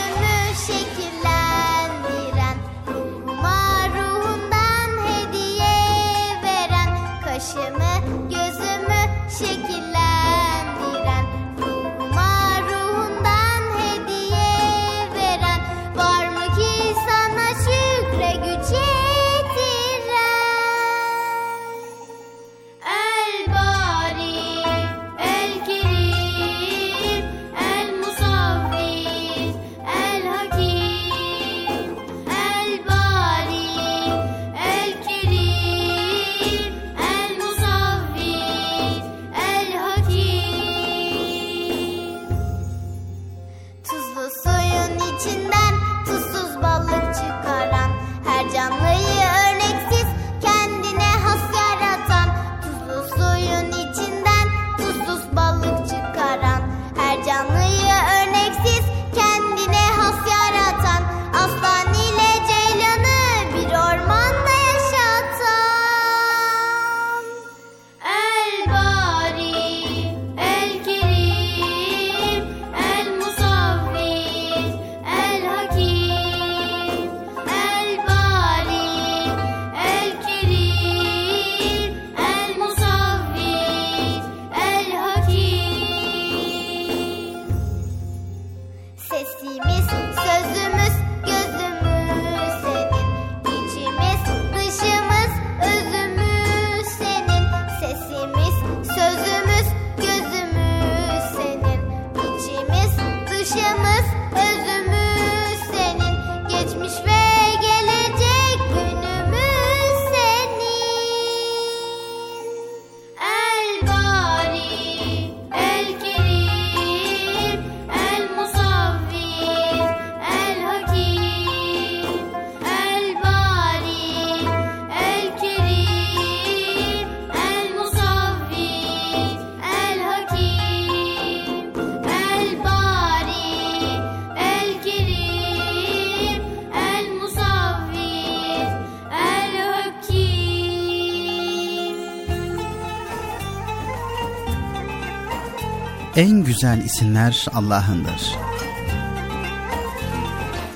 güzel isimler Allah'ındır.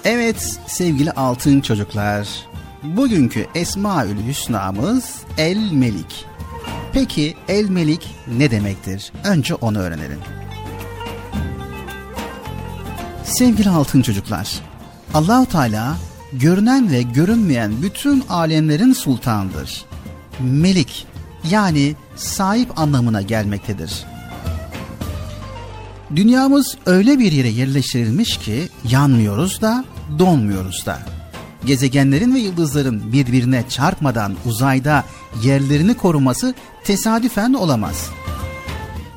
Evet sevgili altın çocuklar, bugünkü Esmaül Hüsna'mız El Melik. Peki El Melik ne demektir? Önce onu öğrenelim. Sevgili altın çocuklar, Allahu Teala görünen ve görünmeyen bütün alemlerin sultanıdır. Melik yani sahip anlamına gelmektedir. Dünyamız öyle bir yere yerleştirilmiş ki yanmıyoruz da donmuyoruz da. Gezegenlerin ve yıldızların birbirine çarpmadan uzayda yerlerini koruması tesadüfen olamaz.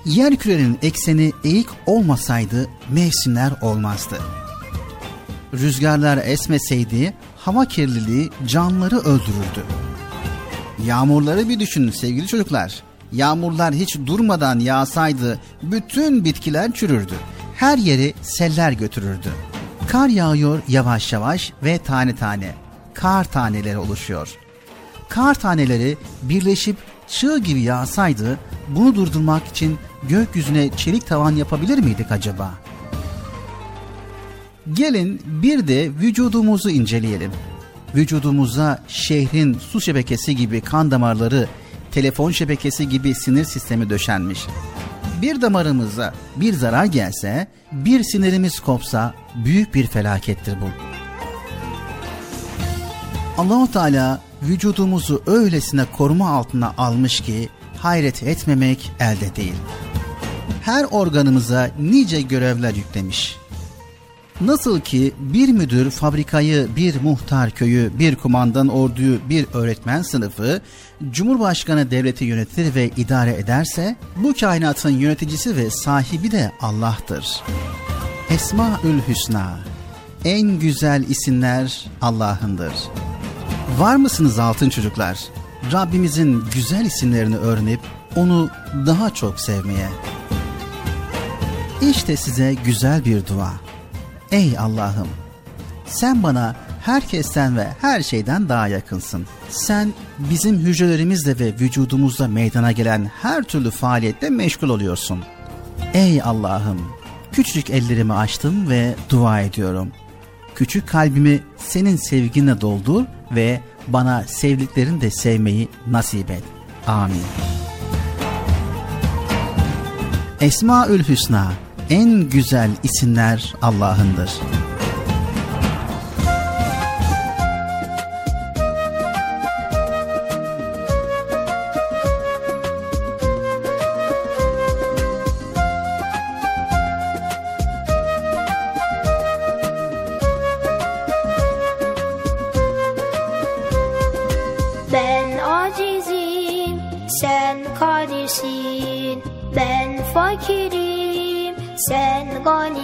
Yer kürenin ekseni eğik olmasaydı mevsimler olmazdı. Rüzgarlar esmeseydi hava kirliliği canlıları öldürürdü. Yağmurları bir düşünün sevgili çocuklar. Yağmurlar hiç durmadan yağsaydı bütün bitkiler çürürdü. Her yeri seller götürürdü. Kar yağıyor yavaş yavaş ve tane tane. Kar taneleri oluşuyor. Kar taneleri birleşip çığ gibi yağsaydı bunu durdurmak için gökyüzüne çelik tavan yapabilir miydik acaba? Gelin bir de vücudumuzu inceleyelim. Vücudumuza şehrin su şebekesi gibi kan damarları, telefon şebekesi gibi sinir sistemi döşenmiş. Bir damarımıza bir zarar gelse, bir sinirimiz kopsa büyük bir felakettir bu. Allahu Teala vücudumuzu öylesine koruma altına almış ki hayret etmemek elde değil. Her organımıza nice görevler yüklemiş. Nasıl ki bir müdür fabrikayı, bir muhtar köyü, bir kumandan orduyu, bir öğretmen sınıfı, Cumhurbaşkanı devleti yönetir ve idare ederse, bu kainatın yöneticisi ve sahibi de Allah'tır. Esmaül Hüsna, en güzel isimler Allah'ındır. Var mısınız altın çocuklar? Rabbimizin güzel isimlerini öğrenip onu daha çok sevmeye. İşte size güzel bir dua. Ey Allah'ım! Sen bana herkesten ve her şeyden daha yakınsın. Sen bizim hücrelerimizle ve vücudumuzda meydana gelen her türlü faaliyette meşgul oluyorsun. Ey Allah'ım! Küçücük ellerimi açtım ve dua ediyorum. Küçük kalbimi senin sevginle doldur ve bana sevdiklerini de sevmeyi nasip et. Amin. Esmaül Hüsna en güzel isimler Allah'ındır.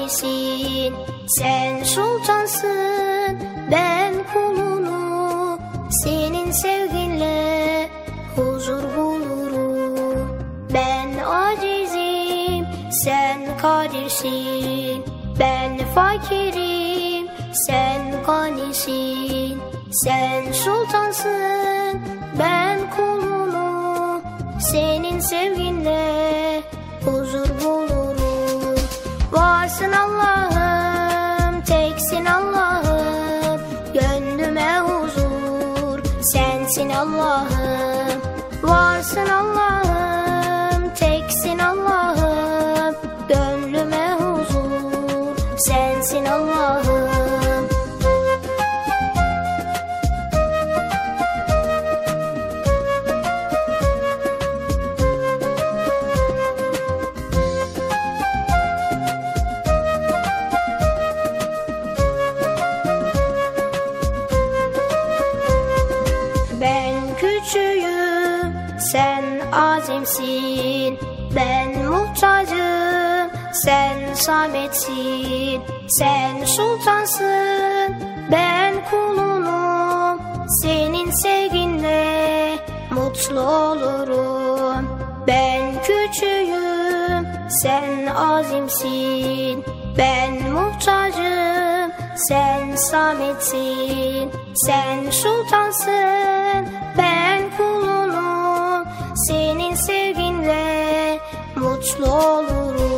Ganisin. Sen sultansın, ben kulunu. Senin sevginle huzur bulurum. Ben acizim, sen kadirsin. Ben fakirim, sen ganisin. Sen sultansın, ben kulunu. Senin sevginle huzur bulurum. Varsın Allah'ım, teksin Allah'ım. Gönlüme huzur, sensin Allah'ım. Varsın Allah'ım, sametsin. Sen sultansın, ben kulunum. Senin sevginle mutlu olurum. Ben küçüğüm, sen azimsin. Ben muhtacım, sen sametsin. Sen sultansın, ben kulunum. Senin sevginle mutlu olurum.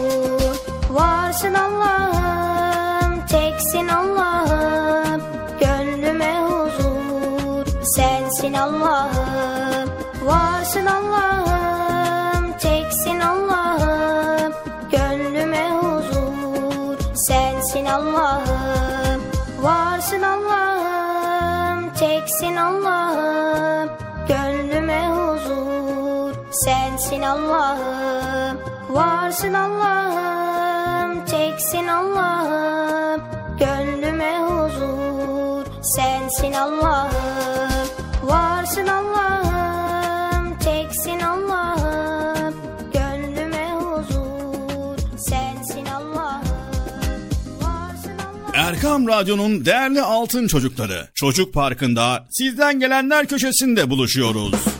Varsın Allah'ım, teksin Allah'ım, gönlüme huzur, sensin Allah'ım. Varsın Allah'ım, teksin Allah'ım, gönlüme huzur, sensin Allah'ım. Varsın Allah'ım, teksin Allah'ım, gönlüme huzur, sensin Allah'ım. Varsın Allah'ım, teksin Allah'ım, gönlüme huzur, sensin Allah'ım. Varsın Allah'ım, teksin Allah'ım, gönlüme huzur, sensin Allah'ım. Varsın Allah'ım. Erkam Radyo'nun değerli altın çocukları. Çocuk Parkı'nda sizden gelenler köşesinde buluşuyoruz.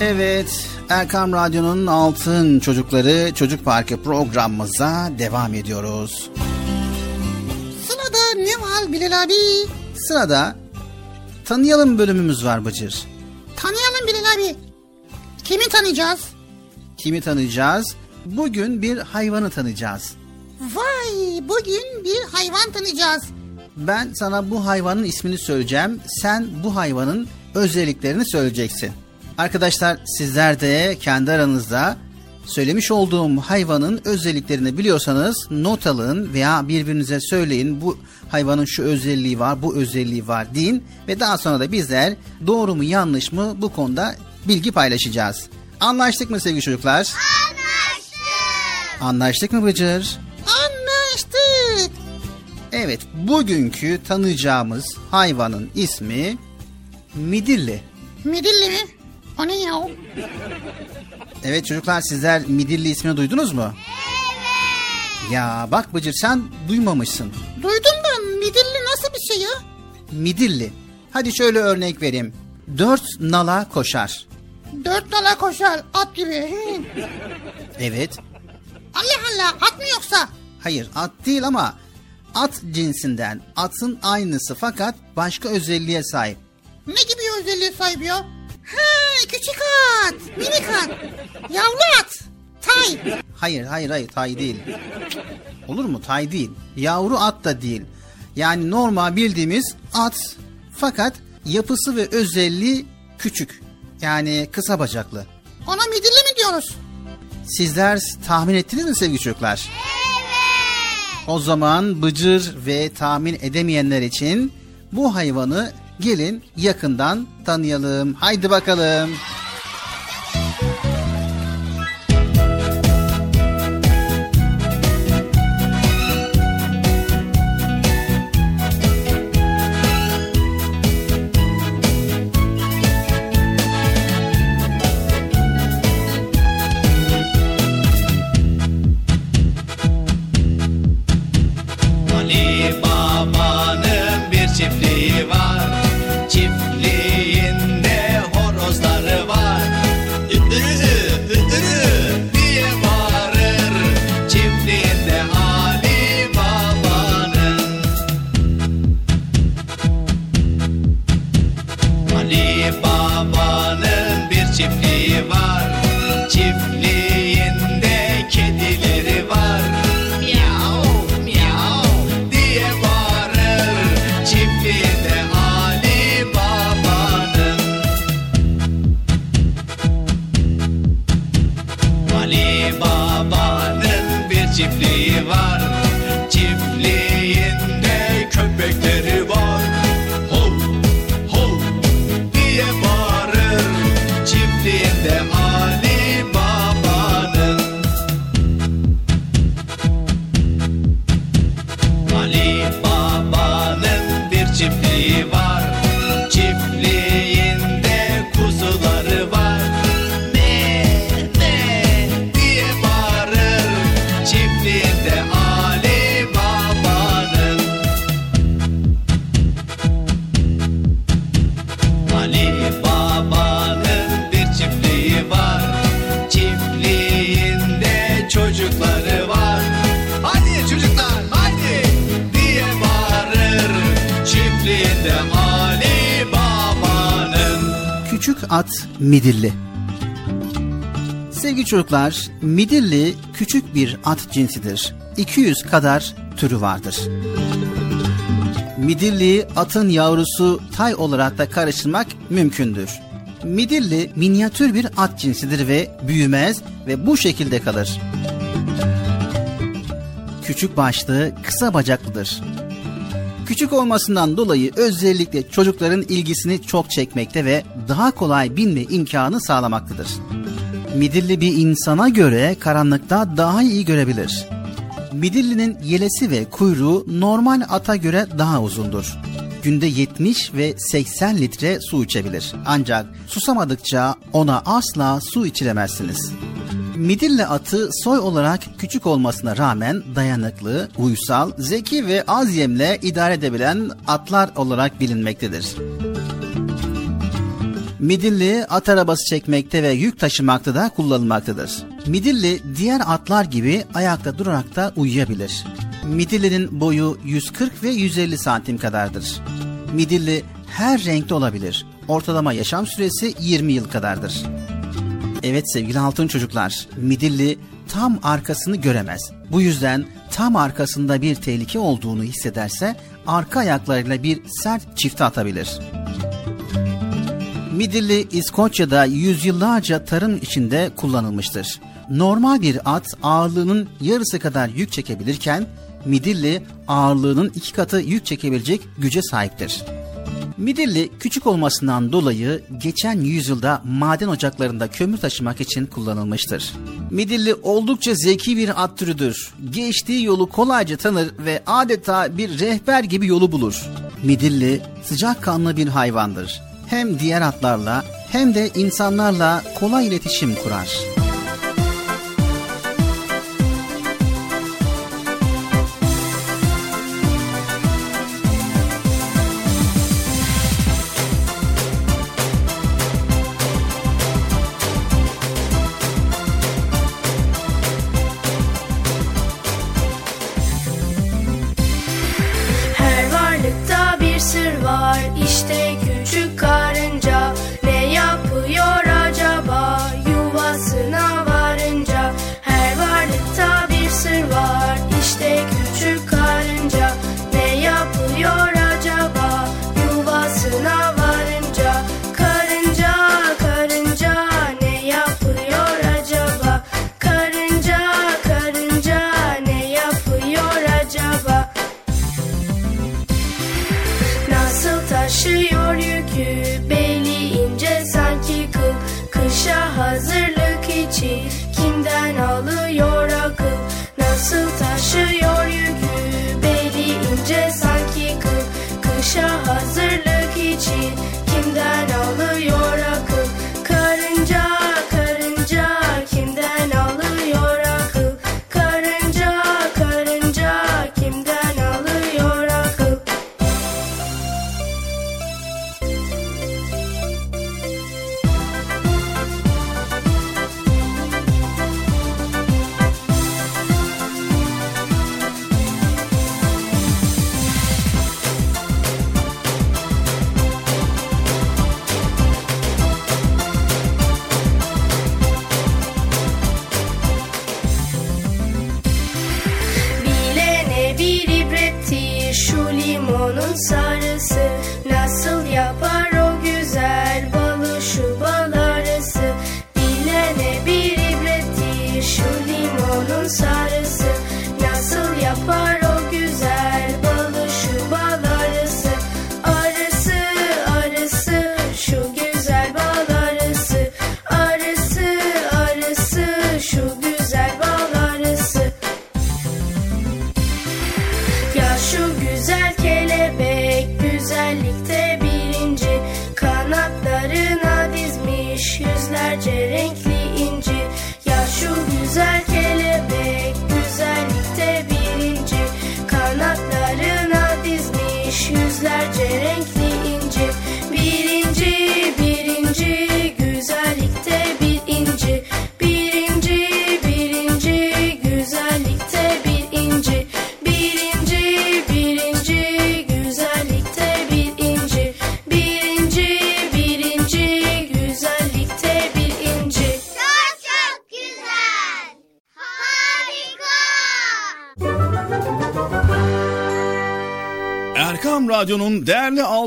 Evet, Erkam Radyo'nun Altın Çocukları Çocuk Parkı programımıza devam ediyoruz. Sırada ne var Bilal abi? Sırada tanıyalım bölümümüz var Bıcır. Tanıyalım Bilal abi. Kimi tanıyacağız? Kimi tanıyacağız? Bugün bir hayvanı tanıyacağız. Vay bugün bir hayvan tanıyacağız. Ben sana bu hayvanın ismini söyleyeceğim. Sen bu hayvanın özelliklerini söyleyeceksin. Arkadaşlar sizler de kendi aranızda söylemiş olduğum hayvanın özelliklerini biliyorsanız not alın veya birbirinize söyleyin. Bu hayvanın şu özelliği var, bu özelliği var deyin ve daha sonra da bizler doğru mu yanlış mı bu konuda bilgi paylaşacağız. Anlaştık mı sevgili çocuklar? Anlaştık. Anlaştık mı Bıcır? Anlaştık. Evet, bugünkü tanıyacağımız hayvanın ismi midilli. Midilli mi? O ne ya? Evet çocuklar sizler midilli ismini duydunuz mu? Evet. Ya bak Bıcır sen duymamışsın. Duydum da midilli nasıl bir şey ya? Midilli. Hadi şöyle örnek vereyim. Dört nala koşar. Dört nala koşar at gibi. Evet. Allah Allah at mı yoksa? Hayır at değil ama at cinsinden. Atın aynısı fakat başka özelliğe sahip. Ne gibi özelliğe sahip ya? Ha küçük at, minik at, yavru at, tay. Hayır hayır hayır tay değil. Olur mu? Tay değil. Yavru at da değil. Yani normal bildiğimiz at fakat yapısı ve özelliği küçük. Yani kısa bacaklı. Ona midilli mi diyoruz? Sizler tahmin ettiniz mi sevgili çocuklar? Evet. O zaman bıcır ve tahmin edemeyenler için bu hayvanı gelin yakından tanıyalım. Haydi bakalım. тебе. Midilli. Sevgili çocuklar, midilli küçük bir at cinsidir. 200 kadar türü vardır. Midilli atın yavrusu tay olarak da karıştırmak mümkündür. Midilli minyatür bir at cinsidir ve büyümez ve bu şekilde kalır. Küçük başlı, kısa bacaklıdır. Küçük olmasından dolayı özellikle çocukların ilgisini çok çekmekte ve daha kolay binme imkanı sağlamaktadır. Midilli bir insana göre karanlıkta daha iyi görebilir. Midillinin yelesi ve kuyruğu normal ata göre daha uzundur. Günde 70 ve 80 litre su içebilir. Ancak susamadıkça ona asla su içiremezsiniz. Midilli atı soy olarak küçük olmasına rağmen dayanıklı, uysal, zeki ve az yemle idare edebilen atlar olarak bilinmektedir. Midilli at arabası çekmekte ve yük taşımakta da kullanılmaktadır. Midilli diğer atlar gibi ayakta durarak da uyuyabilir. Midilli'nin boyu 140 ve 150 santim kadardır. Midilli her renkte olabilir. Ortalama yaşam süresi 20 yıl kadardır. Evet sevgili altın çocuklar, Midilli tam arkasını göremez. Bu yüzden tam arkasında bir tehlike olduğunu hissederse arka ayaklarıyla bir sert çifte atabilir. Midilli İskoçya'da yüzyıllarca tarım içinde kullanılmıştır. Normal bir at ağırlığının yarısı kadar yük çekebilirken midilli ağırlığının iki katı yük çekebilecek güce sahiptir. Midilli küçük olmasından dolayı geçen yüzyılda maden ocaklarında kömür taşımak için kullanılmıştır. Midilli oldukça zeki bir at türüdür. Geçtiği yolu kolayca tanır ve adeta bir rehber gibi yolu bulur. Midilli sıcakkanlı bir hayvandır. Hem diğer atlarla hem de insanlarla kolay iletişim kurar.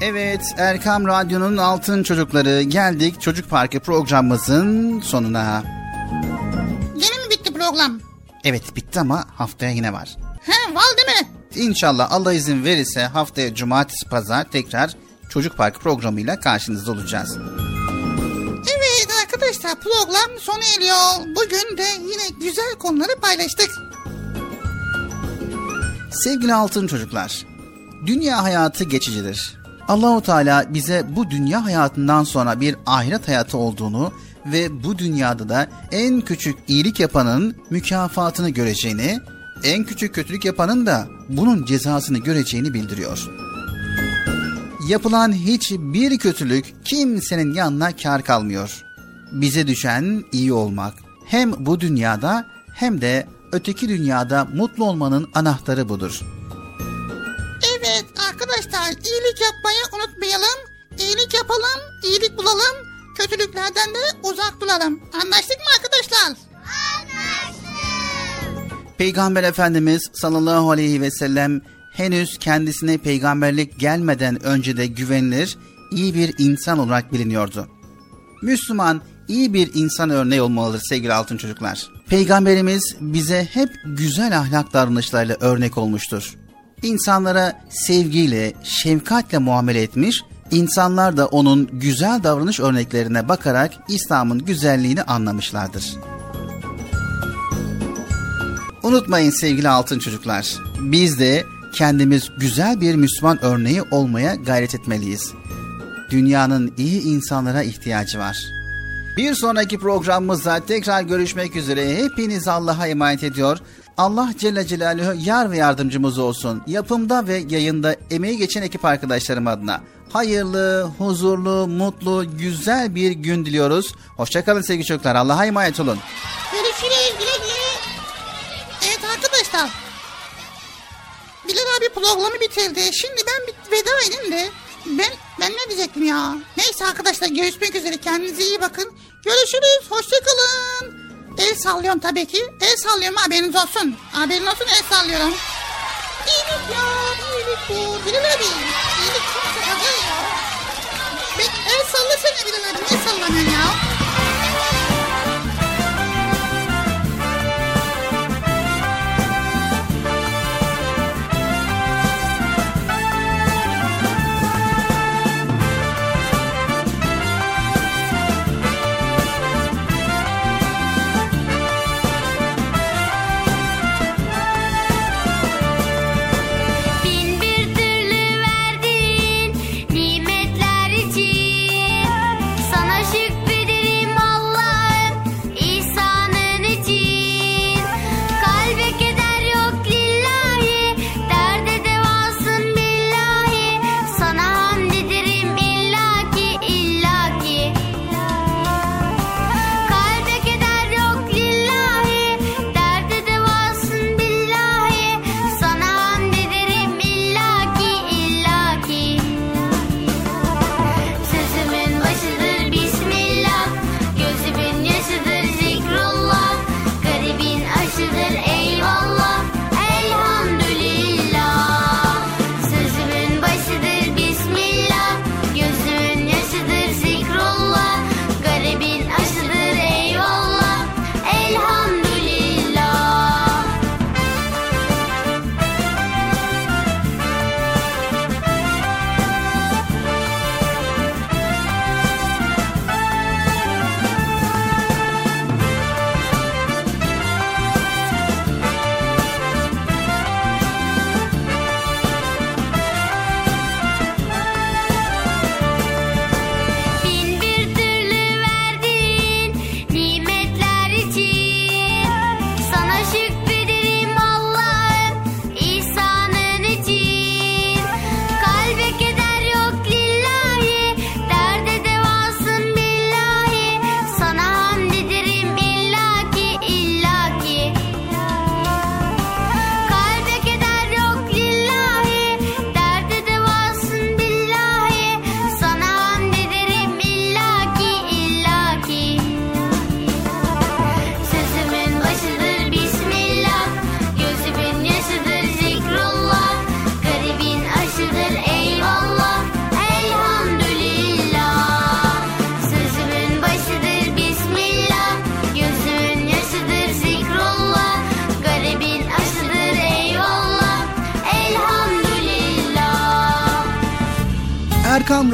Evet Erkam Radyo'nun Altın Çocukları geldik Çocuk Parkı programımızın sonuna. Yine mi bitti program? Evet bitti ama haftaya yine var. He var değil mi? İnşallah Allah izin verirse haftaya cumartesi pazar tekrar Çocuk Parkı programıyla karşınızda olacağız. Evet arkadaşlar program sona eriyor. Bugün de yine güzel konuları paylaştık. Sevgili altın çocuklar, dünya hayatı geçicidir. Allahu Teala bize bu dünya hayatından sonra bir ahiret hayatı olduğunu ve bu dünyada da en küçük iyilik yapanın mükafatını göreceğini, en küçük kötülük yapanın da bunun cezasını göreceğini bildiriyor. Yapılan hiçbir kötülük kimsenin yanına kar kalmıyor. Bize düşen iyi olmak. Hem bu dünyada hem de öteki dünyada mutlu olmanın anahtarı budur. Evet arkadaşlar iyilik yapmayı unutmayalım. İyilik yapalım, iyilik bulalım. Kötülüklerden de uzak duralım. Anlaştık mı arkadaşlar? Peygamber Efendimiz sallallahu aleyhi ve sellem henüz kendisine peygamberlik gelmeden önce de güvenilir, iyi bir insan olarak biliniyordu. Müslüman iyi bir insan örneği olmalıdır sevgili altın çocuklar. Peygamberimiz bize hep güzel ahlak davranışlarıyla örnek olmuştur. İnsanlara sevgiyle, şefkatle muamele etmiş, insanlar da onun güzel davranış örneklerine bakarak İslam'ın güzelliğini anlamışlardır. Unutmayın sevgili altın çocuklar. Biz de kendimiz güzel bir Müslüman örneği olmaya gayret etmeliyiz. Dünyanın iyi insanlara ihtiyacı var. Bir sonraki programımızda tekrar görüşmek üzere. Hepiniz Allah'a emanet ediyor. Allah Celle Celaluhu yar ve yardımcımız olsun. Yapımda ve yayında emeği geçen ekip arkadaşlarım adına hayırlı, huzurlu, mutlu, güzel bir gün diliyoruz. Hoşçakalın sevgili çocuklar. Allah'a emanet olun. Görüşürüz güle güle. Evet arkadaşlar. Bilal abi programı bitirdi. Şimdi ben veda edeyim de. Ben, ben ne diyecektim ya? Neyse arkadaşlar görüşmek üzere. Kendinize iyi bakın. Görüşürüz. Hoşçakalın. El sallıyorum tabii ki. El sallıyorum haberiniz olsun. Haberin olsun el sallıyorum. İyilik ya. iyilik bu. Bilal abi. İyilik çok sıkıntı ya. Ben, el sallasana Bilal abi. Niye sallamıyorsun ya?